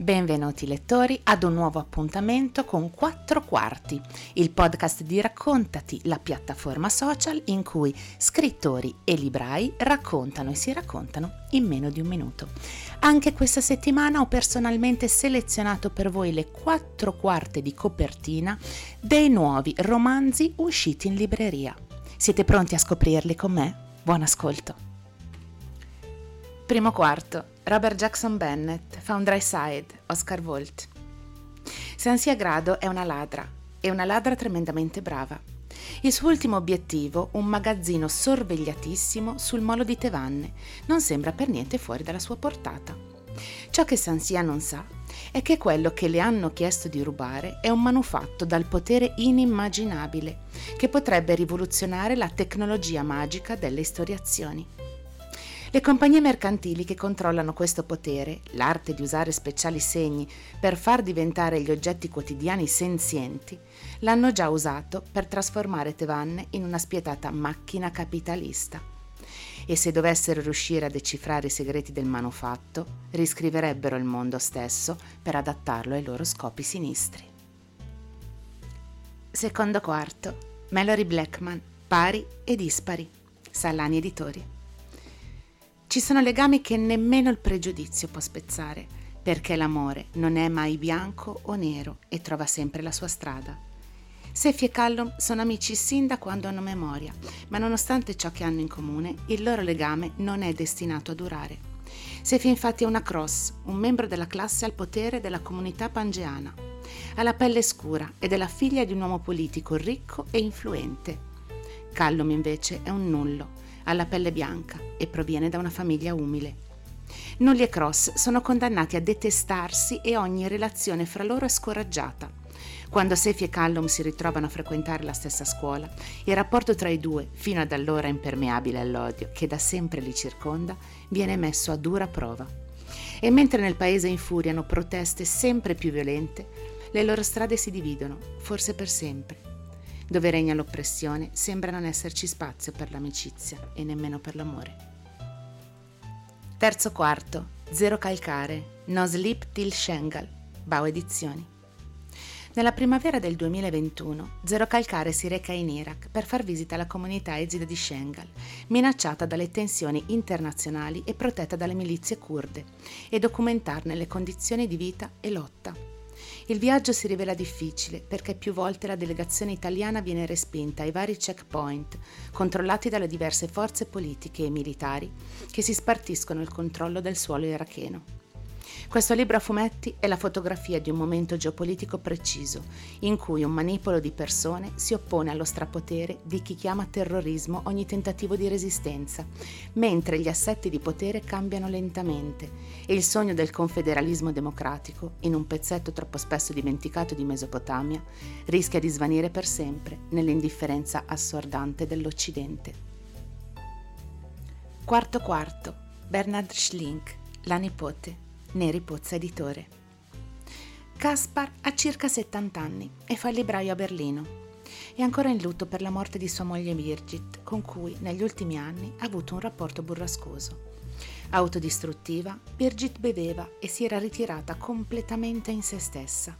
Benvenuti lettori ad un nuovo appuntamento con Quattro Quarti, il podcast di Raccontati, la piattaforma social in cui scrittori e librai raccontano e si raccontano in meno di un minuto. Anche questa settimana ho personalmente selezionato per voi le quattro quarte di copertina dei nuovi romanzi usciti in libreria. Siete pronti a scoprirli con me? Buon ascolto! Primo quarto Robert Jackson Bennett, Found Dry Side, Oscar Volt. Sansia Grado è una ladra, e una ladra tremendamente brava. Il suo ultimo obiettivo, un magazzino sorvegliatissimo sul molo di Tevanne, non sembra per niente fuori dalla sua portata. Ciò che Sansia non sa è che quello che le hanno chiesto di rubare è un manufatto dal potere inimmaginabile, che potrebbe rivoluzionare la tecnologia magica delle istoriazioni. Le compagnie mercantili che controllano questo potere, l'arte di usare speciali segni per far diventare gli oggetti quotidiani senzienti, l'hanno già usato per trasformare Tevanne in una spietata macchina capitalista. E se dovessero riuscire a decifrare i segreti del manufatto, riscriverebbero il mondo stesso per adattarlo ai loro scopi sinistri. Secondo quarto, Mallory Blackman, pari e dispari, Sallani Editori. Ci sono legami che nemmeno il pregiudizio può spezzare, perché l'amore non è mai bianco o nero e trova sempre la sua strada. Seffi e Callum sono amici sin da quando hanno memoria, ma nonostante ciò che hanno in comune, il loro legame non è destinato a durare. Seffi infatti è una cross, un membro della classe al potere della comunità pangeana. Ha la pelle scura ed è la figlia di un uomo politico ricco e influente. Callum invece è un nullo, ha la pelle bianca e proviene da una famiglia umile. Nulli e Cross sono condannati a detestarsi e ogni relazione fra loro è scoraggiata. Quando Sefi e Callum si ritrovano a frequentare la stessa scuola, il rapporto tra i due, fino ad allora impermeabile all'odio che da sempre li circonda, viene messo a dura prova. E mentre nel paese infuriano proteste sempre più violente, le loro strade si dividono, forse per sempre. Dove regna l'oppressione sembra non esserci spazio per l'amicizia e nemmeno per l'amore. Terzo quarto, Zero Calcare, No Sleep Till Schengal, Bau Edizioni. Nella primavera del 2021, Zero Calcare si reca in Iraq per far visita alla comunità esida di Schengal, minacciata dalle tensioni internazionali e protetta dalle milizie kurde, e documentarne le condizioni di vita e lotta. Il viaggio si rivela difficile perché più volte la delegazione italiana viene respinta ai vari checkpoint, controllati dalle diverse forze politiche e militari che si spartiscono il controllo del suolo iracheno. Questo libro a fumetti è la fotografia di un momento geopolitico preciso, in cui un manipolo di persone si oppone allo strapotere di chi chiama terrorismo ogni tentativo di resistenza, mentre gli assetti di potere cambiano lentamente e il sogno del confederalismo democratico, in un pezzetto troppo spesso dimenticato di Mesopotamia, rischia di svanire per sempre nell'indifferenza assordante dell'Occidente. Quarto quarto, Bernard Schlink, la nipote. Neri Pozza Editore. Caspar ha circa 70 anni e fa il libraio a Berlino. È ancora in lutto per la morte di sua moglie Birgit, con cui negli ultimi anni ha avuto un rapporto burrascoso. Autodistruttiva, Birgit beveva e si era ritirata completamente in se stessa.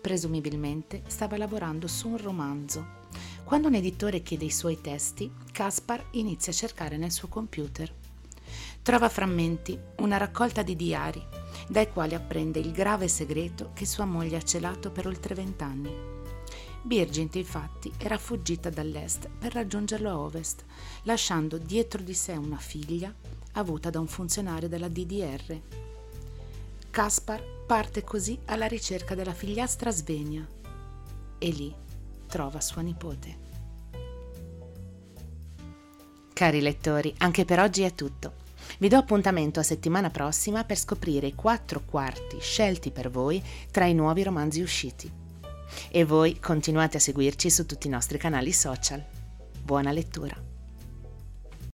Presumibilmente stava lavorando su un romanzo. Quando un editore chiede i suoi testi, Caspar inizia a cercare nel suo computer Trova frammenti, una raccolta di diari, dai quali apprende il grave segreto che sua moglie ha celato per oltre vent'anni. Birgit, infatti, era fuggita dall'est per raggiungerlo a ovest, lasciando dietro di sé una figlia avuta da un funzionario della DDR. Kaspar parte così alla ricerca della figliastra Svenia e lì trova sua nipote. Cari lettori, anche per oggi è tutto. Vi do appuntamento a settimana prossima per scoprire i quattro quarti scelti per voi tra i nuovi romanzi usciti. E voi continuate a seguirci su tutti i nostri canali social. Buona lettura!